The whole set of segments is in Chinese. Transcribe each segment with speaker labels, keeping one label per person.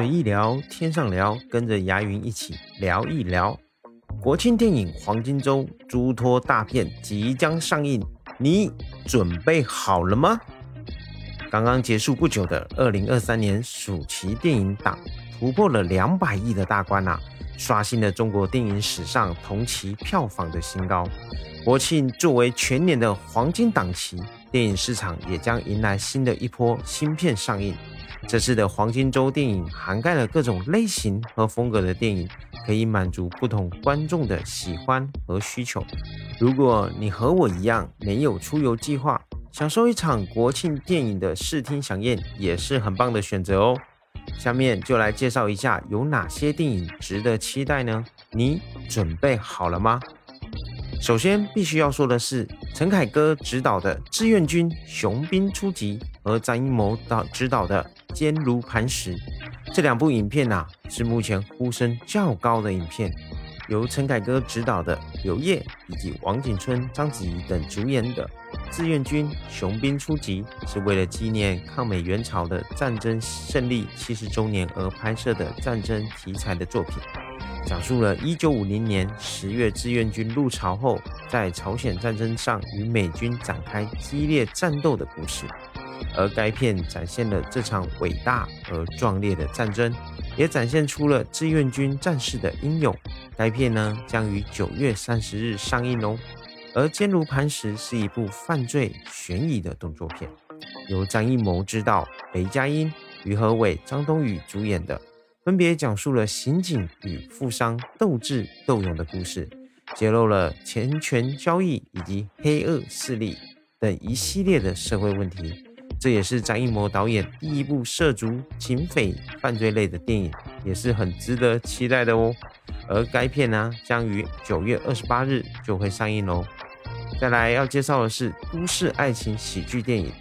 Speaker 1: 随意聊，天上聊，跟着牙云一起聊一聊。国庆电影《黄金周》诸托大片即将上映，你准备好了吗？刚刚结束不久的二零二三年暑期电影档突破了两百亿的大关啊，刷新了中国电影史上同期票房的新高。国庆作为全年的黄金档期，电影市场也将迎来新的一波新片上映。这次的黄金周电影涵盖了各种类型和风格的电影，可以满足不同观众的喜欢和需求。如果你和我一样没有出游计划，享受一场国庆电影的视听飨宴也是很棒的选择哦。下面就来介绍一下有哪些电影值得期待呢？你准备好了吗？首先必须要说的是，陈凯歌执导的《志愿军：雄兵出击》和张艺谋导执导的。坚如磐石，这两部影片呐是目前呼声较高的影片，由陈凯歌执导的刘烨以及王景春、章子怡等主演的《志愿军：雄兵出击》是为了纪念抗美援朝的战争胜利七十周年而拍摄的战争题材的作品，讲述了1950年十月志愿军入朝后，在朝鲜战争上与美军展开激烈战斗的故事。而该片展现了这场伟大而壮烈的战争，也展现出了志愿军战士的英勇。该片呢将于九月三十日上映哦。而《坚如磐石》是一部犯罪悬疑的动作片，由张艺谋执导，雷佳音、于和伟、张东宇主演的，分别讲述了刑警与富商斗智斗勇的故事，揭露了钱权交易以及黑恶势力等一系列的社会问题。这也是张艺谋导演第一部涉足警匪犯罪类的电影，也是很值得期待的哦。而该片呢，将于九月二十八日就会上映喽。再来要介绍的是都市爱情喜剧电影《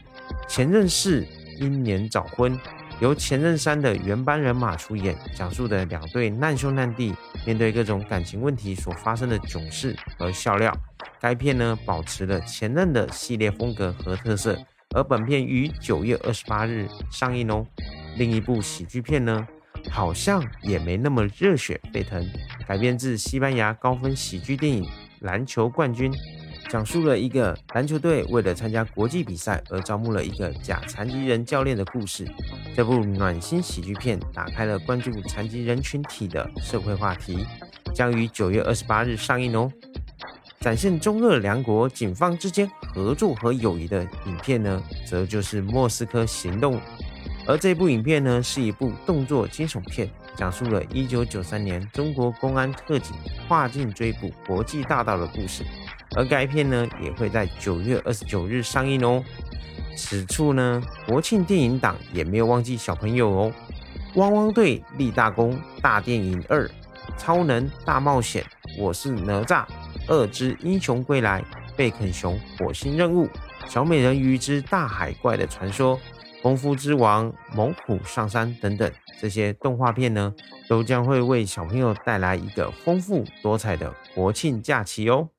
Speaker 1: 前任四英年早婚》，由前任三的原班人马出演，讲述的两对难兄难弟面对各种感情问题所发生的囧事和笑料。该片呢，保持了前任的系列风格和特色。而本片于九月二十八日上映哦。另一部喜剧片呢，好像也没那么热血沸腾，改编自西班牙高分喜剧电影《篮球冠军》，讲述了一个篮球队为了参加国际比赛而招募了一个假残疾人教练的故事。这部暖心喜剧片打开了关注残疾人群体的社会话题，将于九月二十八日上映哦。展现中日两国警方之间合作和友谊的影片呢，则就是《莫斯科行动》。而这部影片呢，是一部动作惊悚片，讲述了1993年中国公安特警跨境追捕国际大盗的故事。而该片呢，也会在9月29日上映哦。此处呢，国庆电影档也没有忘记小朋友哦，《汪汪队立大功》大电影二，超能大冒险，我是哪吒。二之英雄归来、贝肯熊火星任务、小美人鱼之大海怪的传说、功夫之王猛虎上山等等，这些动画片呢，都将会为小朋友带来一个丰富多彩的国庆假期哦。